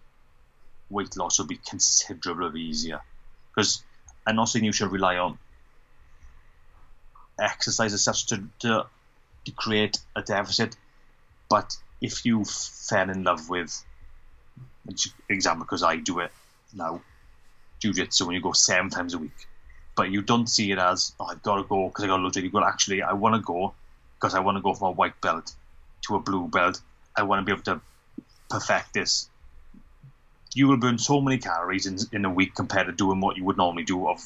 weight loss will be considerably easier. Because I'm not saying you should rely on exercise as such to, to, to create a deficit, but if you fell in love with, example, because I do it now, jiu-jitsu when you go seven times a week, but you don't see it as, oh, I've got to go because I got to lose weight. You go, actually, I want to go because I want to go from a white belt to a blue belt. I want to be able to perfect this. You will burn so many calories in, in a week compared to doing what you would normally do of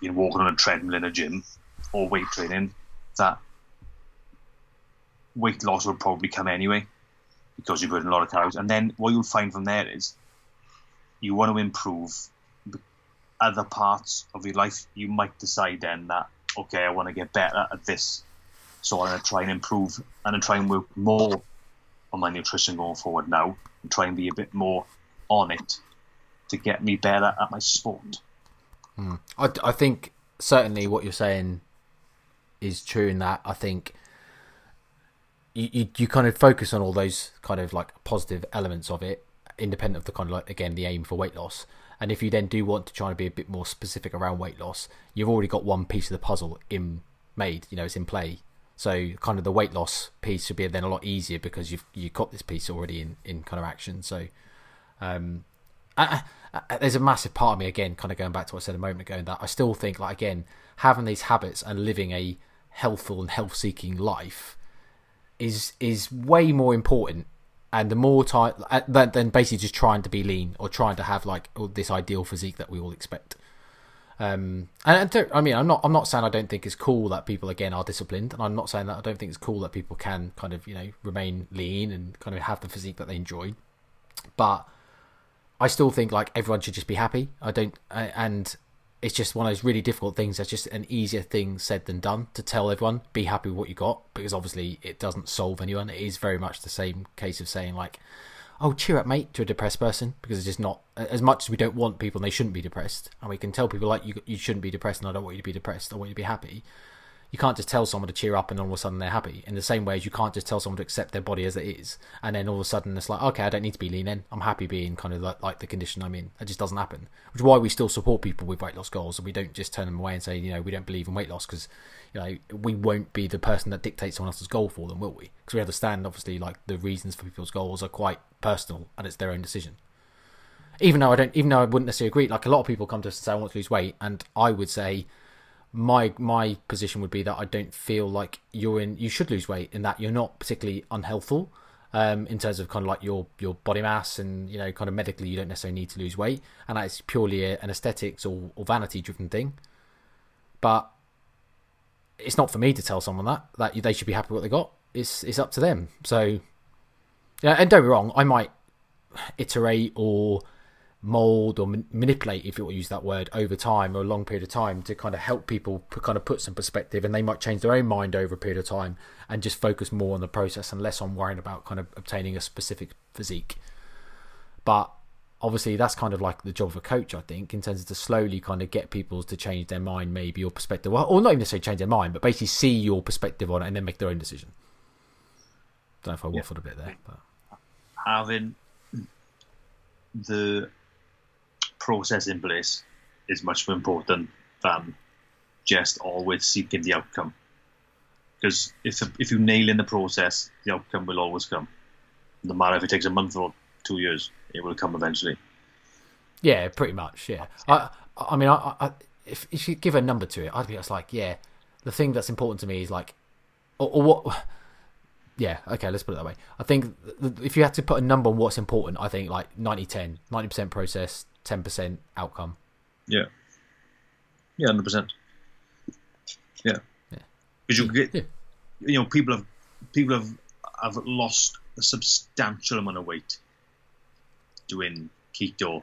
you know, walking on a treadmill in a gym or weight training that weight loss will probably come anyway because you burn a lot of calories. And then what you'll find from there is you want to improve other parts of your life. You might decide then that okay, I want to get better at this, so I'm going to try and improve and I'm try and work more on my nutrition going forward now and try and be a bit more on it to get me better at my sport. Hmm. I, I think certainly what you're saying is true in that I think you, you, you kind of focus on all those kind of like positive elements of it, independent of the kind of like again the aim for weight loss. And if you then do want to try and be a bit more specific around weight loss, you've already got one piece of the puzzle in made. You know, it's in play. So kind of the weight loss piece should be then a lot easier because you've you've got this piece already in, in kind of action. So um, I, I, there's a massive part of me again, kind of going back to what I said a moment ago, that I still think like again having these habits and living a healthful and health seeking life is is way more important and the more time uh, than basically just trying to be lean or trying to have like this ideal physique that we all expect um, and, and I mean, I'm not. I'm not saying I don't think it's cool that people again are disciplined, and I'm not saying that I don't think it's cool that people can kind of you know remain lean and kind of have the physique that they enjoy. But I still think like everyone should just be happy. I don't, and it's just one of those really difficult things. That's just an easier thing said than done to tell everyone be happy with what you got because obviously it doesn't solve anyone. It is very much the same case of saying like oh, cheer up, mate, to a depressed person because it's just not as much as we don't want people and they shouldn't be depressed, and we can tell people like you, you shouldn't be depressed, and I don't want you to be depressed. I want you to be happy. You can't just tell someone to cheer up and all of a sudden they're happy. In the same way as you can't just tell someone to accept their body as it is, and then all of a sudden it's like, okay, I don't need to be lean in. I'm happy being kind of like, like the condition I'm in. It just doesn't happen. Which is why we still support people with weight loss goals, and we don't just turn them away and say, you know, we don't believe in weight loss because you know, we won't be the person that dictates someone else's goal for them, will we? Because we understand, obviously, like the reasons for people's goals are quite personal and it's their own decision. Even though I don't, even though I wouldn't necessarily agree, like a lot of people come to us and say I want to lose weight, and I would say my my position would be that I don't feel like you're in, you should lose weight, in that you're not particularly unhealthful. Um, in terms of kind of like your your body mass and you know kind of medically you don't necessarily need to lose weight and that's purely a, an aesthetics or, or vanity driven thing but it's not for me to tell someone that that they should be happy with what they got. It's it's up to them. So yeah, and don't be wrong, I might iterate or mold or manipulate, if you want to use that word, over time or a long period of time to kind of help people kind of put some perspective, and they might change their own mind over a period of time and just focus more on the process and less on worrying about kind of obtaining a specific physique. But obviously that's kind of like the job of a coach, I think, in terms of to slowly kind of get people to change their mind, maybe your perspective, or not even necessarily change their mind, but basically see your perspective on it and then make their own decision. Don't know if I waffled yeah. a bit there. But. Having the process in place is much more important than just always seeking the outcome. Because if if you nail in the process, the outcome will always come, no matter if it takes a month or two years it will come eventually. Yeah, pretty much. Yeah, I, I mean, I, I, if if you give a number to it, I'd be just like, yeah, the thing that's important to me is like, or, or what. Yeah, okay, let's put it that way. I think if you had to put a number on what's important, I think like 90 10, 90% process, 10% outcome. Yeah. Yeah, hundred percent. Yeah. Yeah. Because you get, Yeah. you know, people have people have have lost a substantial amount of weight doing keto,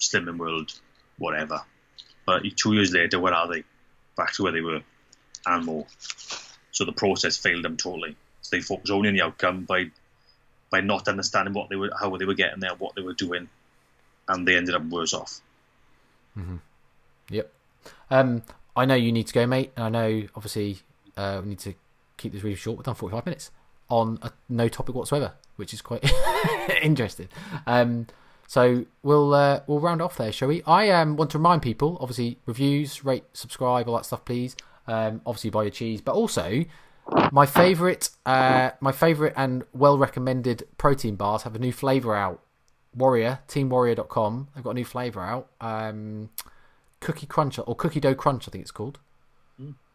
slimming world, whatever. But two years later, where are they? Back to where they were, and more. So the process failed them totally. So they focused only on the outcome by by not understanding what they were, how they were getting there, what they were doing, and they ended up worse off. Mm-hmm. Yep. Um, I know you need to go, mate, and I know obviously uh, we need to keep this really short. We've done forty-five minutes on a, no topic whatsoever, which is quite interesting. Um, so we'll uh, we'll round off there, shall we? I um, want to remind people, obviously, reviews, rate, subscribe, all that stuff, please. Um, obviously, buy your cheese, but also my favorite, uh, my favorite and well recommended protein bars have a new flavor out. Warrior, TeamWarrior.com. They've got a new flavor out. Um, cookie crunch or cookie dough crunch, I think it's called.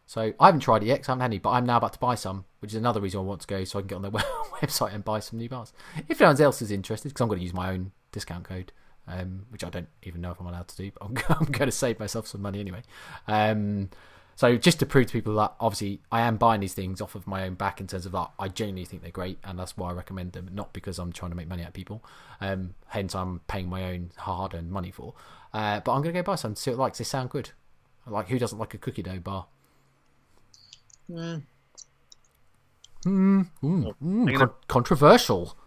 So I haven't tried it yet I haven't had any, but I'm now about to buy some, which is another reason I want to go so I can get on their website and buy some new bars. If no one else is interested, because I'm going to use my own discount code, um, which I don't even know if I'm allowed to do, but I'm, I'm going to save myself some money anyway. Um, so just to prove to people that obviously I am buying these things off of my own back in terms of that I genuinely think they're great and that's why I recommend them, not because I'm trying to make money out of people. Um, hence I'm paying my own hard-earned money for. Uh, but I'm going to go buy some, see what it likes. They sound good. Like who doesn't like a cookie dough bar? Mm, mm, I'm gonna- con- controversial.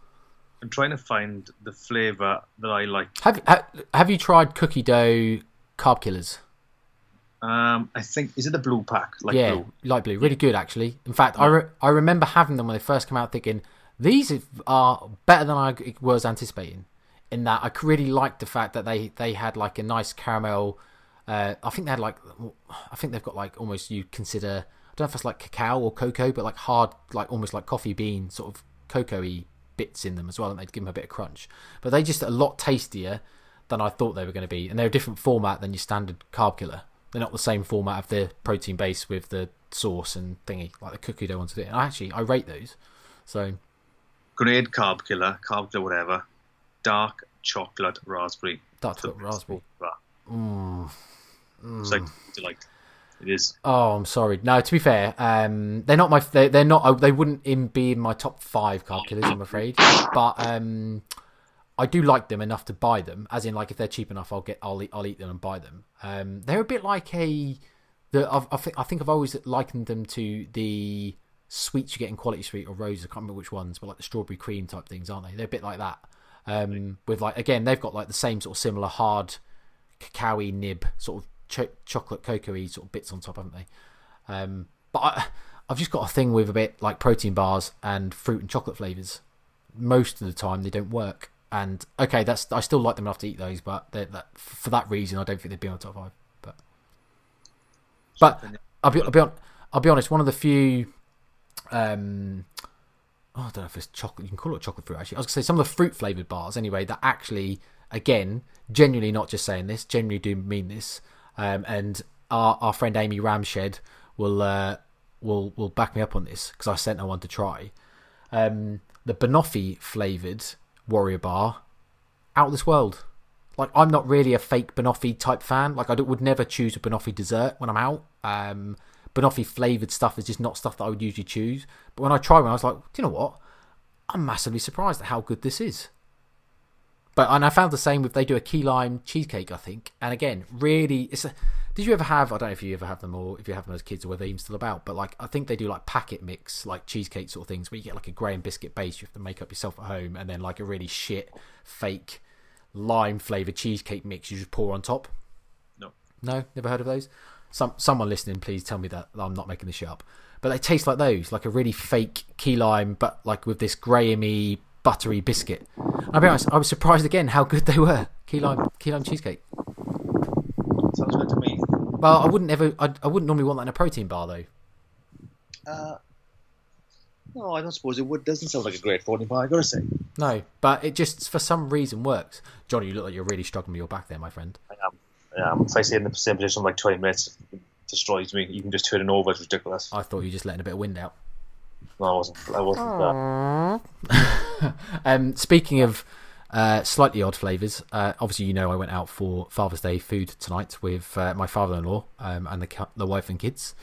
I'm trying to find the flavour that I like. Have, have have you tried cookie dough carb killers? Um, I think is it the blue pack? Like yeah, blue. light blue, really good actually. In fact, I re- I remember having them when they first came out, thinking these are better than I was anticipating. In that, I really liked the fact that they they had like a nice caramel. Uh, I think they had like, I think they've got like almost you consider. I don't know if it's like cacao or cocoa, but like hard, like almost like coffee bean sort of cocoa-y bits in them as well, and they'd give them a bit of crunch. But they just a lot tastier than I thought they were going to be, and they're a different format than your standard carb killer. They're not the same format of the protein base with the sauce and thingy like the cookie dough ones do. And I actually, I rate those. So Grenade carb killer, carb killer, whatever. Dark chocolate raspberry. dark chocolate raspberry. Bar. It's like delight. It is. Oh, I'm sorry. No, to be fair, um, they're not my. They're, they're not. They wouldn't in, be in my top five carb killers, I'm afraid. But um, I do like them enough to buy them. As in, like if they're cheap enough, I'll get. I'll eat. I'll eat them and buy them. Um, they're a bit like a. The I've, I think I think I've always likened them to the sweets you get in Quality Street or Rose. I can't remember which ones, but like the strawberry cream type things, aren't they? They're a bit like that. Um, with like again, they've got like the same sort of similar hard cacao nib sort of cho- chocolate cocoa sort of bits on top, haven't they? Um, but I, I've just got a thing with a bit like protein bars and fruit and chocolate flavors. Most of the time, they don't work. And okay, that's I still like them enough to eat those, but that, for that reason, I don't think they'd be on the top five. But but I'll be I'll be, on, I'll be honest. One of the few, um, oh, I don't know if it's chocolate. You can call it chocolate fruit. Actually, I was gonna say some of the fruit flavored bars. Anyway, that actually, again, genuinely not just saying this. Genuinely do mean this. Um, and our our friend Amy Ramshed will uh, will will back me up on this because I sent her one to try. Um, the banoffee flavored Warrior Bar, out of this world. Like I'm not really a fake banoffee type fan. Like I would never choose a banoffee dessert when I'm out. Um, banoffee flavored stuff is just not stuff that I would usually choose. But when I tried one, I was like, do you know what? I'm massively surprised at how good this is. But and I found the same with they do a key lime cheesecake, I think. And again, really, it's a. Did you ever have? I don't know if you ever have them or if you have them as kids or whether they're even still about. But like, I think they do like packet mix, like cheesecake sort of things, where you get like a graham biscuit base you have to make up yourself at home, and then like a really shit fake lime flavored cheesecake mix you just pour on top. No. No, never heard of those. Some someone listening, please tell me that I'm not making this shit up. But they taste like those, like a really fake key lime, but like with this grahamy, buttery biscuit. I'll be honest, I was surprised again how good they were. Key lime, key lime cheesecake. Sounds good to me. Well, I wouldn't ever, I, I wouldn't normally want that in a protein bar though. Uh, no, I don't suppose it would. Doesn't sound like a great 40 bar, I gotta say. No, but it just for some reason works. Johnny, you look like you're really struggling with your back there, my friend. I am. I am. If I stay in the same position for like 20 minutes, destroys me. Even just turning over is ridiculous. I thought you were just letting a bit of wind out. No, I wasn't. I wasn't. Uh, Um, speaking of uh, slightly odd flavours, uh, obviously you know I went out for Father's Day food tonight with uh, my father-in-law um, and the the wife and kids,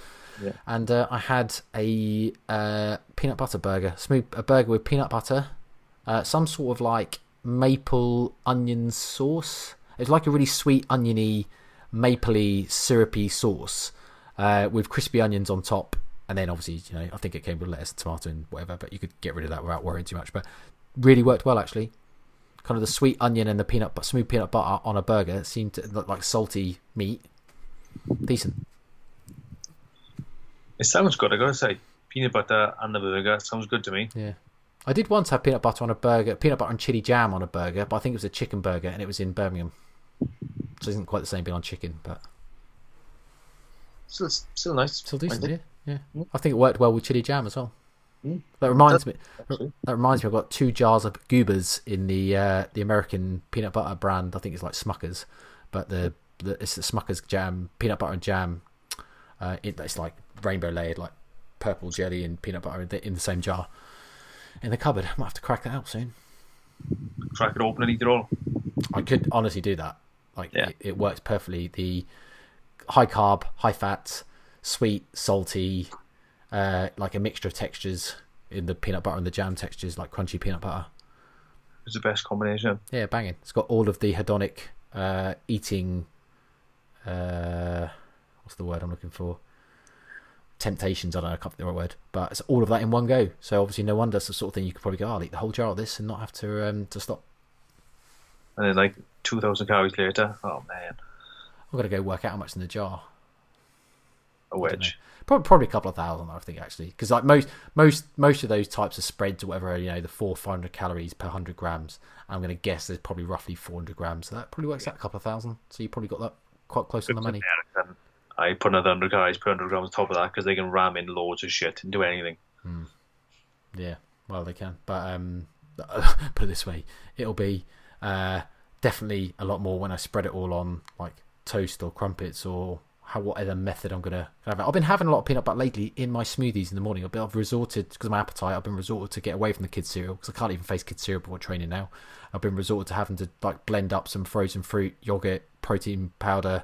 Yeah. and uh, I had a uh, peanut butter burger, smooth a burger with peanut butter, uh, some sort of like maple onion sauce. It's like a really sweet oniony, mapley, syrupy sauce uh, with crispy onions on top. And then obviously, you know, I think it came with lettuce, tomato, and whatever. But you could get rid of that without worrying too much. But really worked well actually. Kind of the sweet onion and the peanut, but smooth peanut butter on a burger seemed to look like salty meat. Decent. it sounds good. I gotta say, peanut butter and the burger sounds good to me. Yeah. I did once have peanut butter on a burger, peanut butter and chili jam on a burger, but I think it was a chicken burger and it was in Birmingham. So it isn't quite the same being on chicken, but Still, still nice. still decent, yeah. Think. Yeah. I think it worked well with chili jam as well. Mm. That reminds me Actually. that reminds me I've got two jars of Goobers in the uh, the American peanut butter brand. I think it's like Smuckers, but the, the it's the Smuckers jam, peanut butter and jam. Uh, it, it's like rainbow layered, like purple jelly and peanut butter in the, in the same jar in the cupboard. I might have to crack that out soon. Crack it open and eat it all. I could honestly do that. Like Yeah. it, it works perfectly. The high carb, high fat, sweet, salty, uh, like a mixture of textures in the peanut butter and the jam textures, like crunchy peanut butter. It's the best combination. Yeah, banging. It's got all of the hedonic uh, eating. Uh, what's the word I'm looking for? Temptations. I don't know. I can't think the right word, but it's all of that in one go. So obviously, no wonder it's the sort of thing you could probably go. "Oh, I'll eat the whole jar of this and not have to um, to stop. And then like two thousand calories later, oh man, I've got to go work out how much in the jar. A wedge. Probably, probably a couple of thousand, I think, actually, because like most most most of those types of spreads or whatever, you know, the four five hundred calories per hundred grams. I'm going to guess there's probably roughly four hundred grams, so that probably works out a couple of thousand. So you probably got that quite close on the money. American, I put another hundred calories per hundred grams on top of that because they can ram in loads of shit and do anything. Yeah, well, they can, but um, put it this way, it'll be uh, definitely a lot more when I spread it all on like toast or crumpets or how whatever method I'm gonna have it. I've been having a lot of peanut butter lately in my smoothies in the morning. I've, been, I've resorted because of my appetite. I've been resorted to get away from the kids cereal because I can't even face kids cereal before training now. I've been resorted to having to like blend up some frozen fruit, yogurt, protein powder,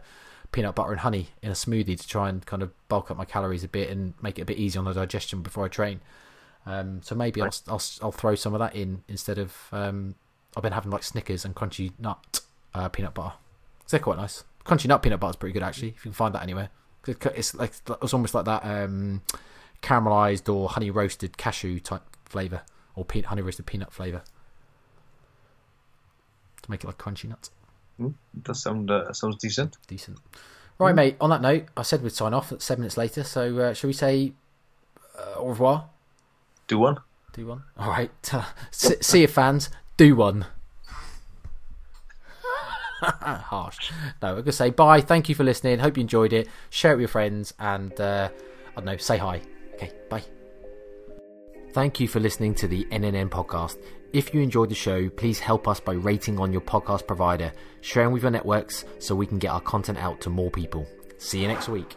peanut butter, and honey in a smoothie to try and kind of bulk up my calories a bit and make it a bit easier on the digestion before I train. Um, so maybe I'll, I'll I'll throw some of that in instead of um, I've been having like Snickers and crunchy nut uh, peanut butter. So they're quite nice. Crunchy nut peanut butter is pretty good actually. If you can find that anywhere, it's like it's almost like that um, caramelized or honey roasted cashew type flavor or pe- honey roasted peanut flavor to make it like crunchy nuts. Mm, that sound uh, sounds decent. Decent. Right, mate. On that note, I said we'd sign off at seven minutes later. So uh, shall we say uh, au revoir? Do one. Do one. All right. see, see you, fans. Do one. Harsh. No, I'm gonna say bye. Thank you for listening. Hope you enjoyed it. Share it with your friends, and uh, I don't know. Say hi. Okay. Bye. Thank you for listening to the NNN podcast. If you enjoyed the show, please help us by rating on your podcast provider, sharing with your networks, so we can get our content out to more people. See you next week.